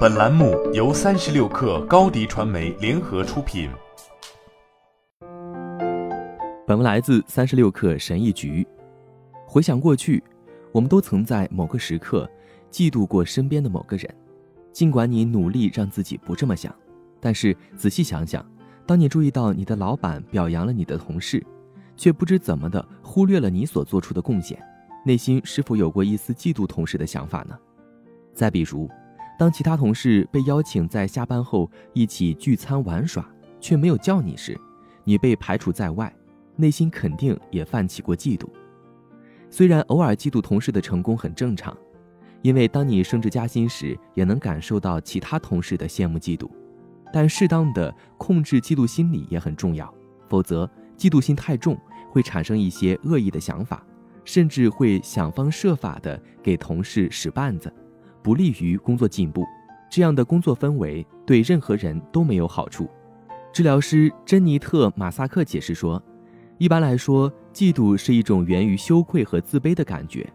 本栏目由三十六氪高低传媒联合出品。本文来自三十六氪神译局。回想过去，我们都曾在某个时刻嫉妒过身边的某个人，尽管你努力让自己不这么想，但是仔细想想，当你注意到你的老板表扬了你的同事，却不知怎么的忽略了你所做出的贡献。内心是否有过一丝嫉妒同事的想法呢？再比如，当其他同事被邀请在下班后一起聚餐玩耍，却没有叫你时，你被排除在外，内心肯定也泛起过嫉妒。虽然偶尔嫉妒同事的成功很正常，因为当你升职加薪时，也能感受到其他同事的羡慕嫉妒，但适当的控制嫉妒心理也很重要，否则嫉妒心太重，会产生一些恶意的想法。甚至会想方设法的给同事使绊子，不利于工作进步。这样的工作氛围对任何人都没有好处。治疗师珍妮特·马萨克解释说：“一般来说，嫉妒是一种源于羞愧和自卑的感觉。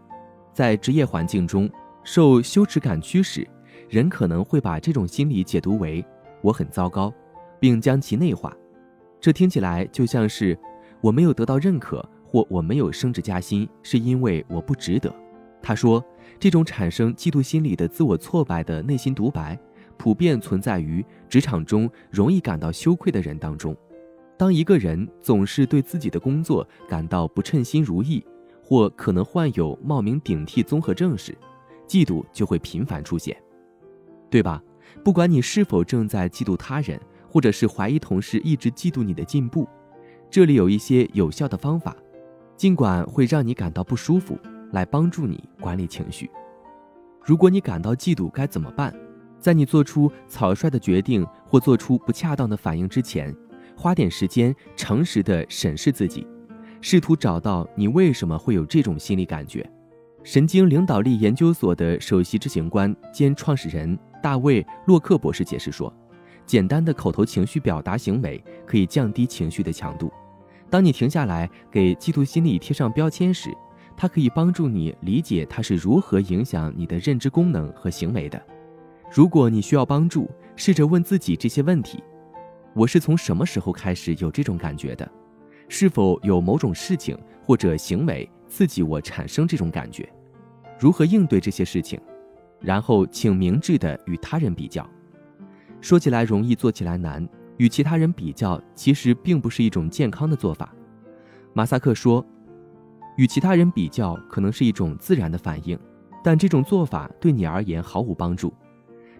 在职业环境中，受羞耻感驱使，人可能会把这种心理解读为‘我很糟糕’，并将其内化。这听起来就像是我没有得到认可。”或我没有升职加薪，是因为我不值得。他说，这种产生嫉妒心理的自我挫败的内心独白，普遍存在于职场中容易感到羞愧的人当中。当一个人总是对自己的工作感到不称心如意，或可能患有冒名顶替综合症时，嫉妒就会频繁出现，对吧？不管你是否正在嫉妒他人，或者是怀疑同事一直嫉妒你的进步，这里有一些有效的方法。尽管会让你感到不舒服，来帮助你管理情绪。如果你感到嫉妒，该怎么办？在你做出草率的决定或做出不恰当的反应之前，花点时间诚实地审视自己，试图找到你为什么会有这种心理感觉。神经领导力研究所的首席执行官兼创始人大卫·洛克博士解释说：“简单的口头情绪表达行为可以降低情绪的强度。”当你停下来给嫉妒心理贴上标签时，它可以帮助你理解它是如何影响你的认知功能和行为的。如果你需要帮助，试着问自己这些问题：我是从什么时候开始有这种感觉的？是否有某种事情或者行为刺激我产生这种感觉？如何应对这些事情？然后，请明智的与他人比较。说起来容易，做起来难。与其他人比较，其实并不是一种健康的做法。马萨克说：“与其他人比较可能是一种自然的反应，但这种做法对你而言毫无帮助。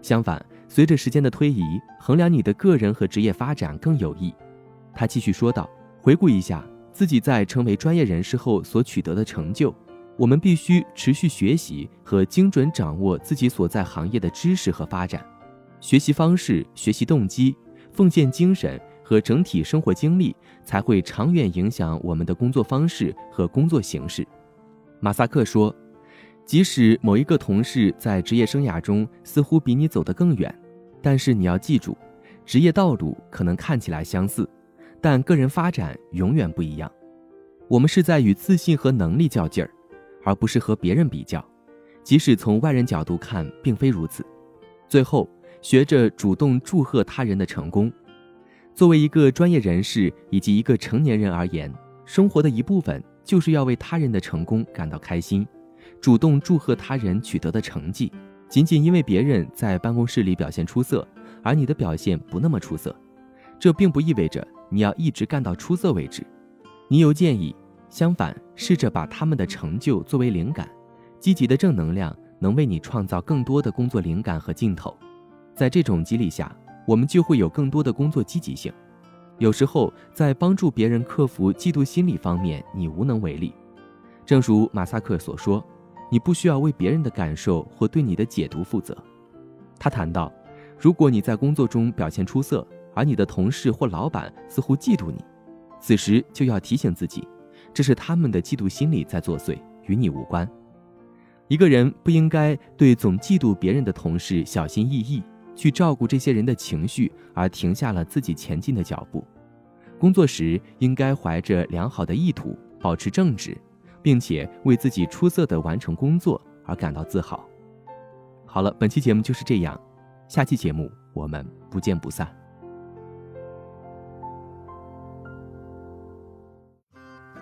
相反，随着时间的推移，衡量你的个人和职业发展更有益。”他继续说道：“回顾一下自己在成为专业人士后所取得的成就，我们必须持续学习和精准掌握自己所在行业的知识和发展，学习方式、学习动机。”奉献精神和整体生活经历才会长远影响我们的工作方式和工作形式。马萨克说：“即使某一个同事在职业生涯中似乎比你走得更远，但是你要记住，职业道路可能看起来相似，但个人发展永远不一样。我们是在与自信和能力较劲儿，而不是和别人比较。即使从外人角度看，并非如此。最后。”学着主动祝贺他人的成功。作为一个专业人士以及一个成年人而言，生活的一部分就是要为他人的成功感到开心，主动祝贺他人取得的成绩。仅仅因为别人在办公室里表现出色，而你的表现不那么出色，这并不意味着你要一直干到出色为止。你有建议，相反，试着把他们的成就作为灵感，积极的正能量能为你创造更多的工作灵感和劲头。在这种激励下，我们就会有更多的工作积极性。有时候，在帮助别人克服嫉妒心理方面，你无能为力。正如马萨克所说，你不需要为别人的感受或对你的解读负责。他谈到，如果你在工作中表现出色，而你的同事或老板似乎嫉妒你，此时就要提醒自己，这是他们的嫉妒心理在作祟，与你无关。一个人不应该对总嫉妒别人的同事小心翼翼。去照顾这些人的情绪，而停下了自己前进的脚步。工作时应该怀着良好的意图，保持正直，并且为自己出色的完成工作而感到自豪。好了，本期节目就是这样。下期节目我们不见不散。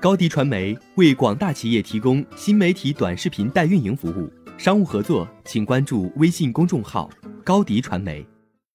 高迪传媒为广大企业提供新媒体短视频代运营服务，商务合作请关注微信公众号“高迪传媒”。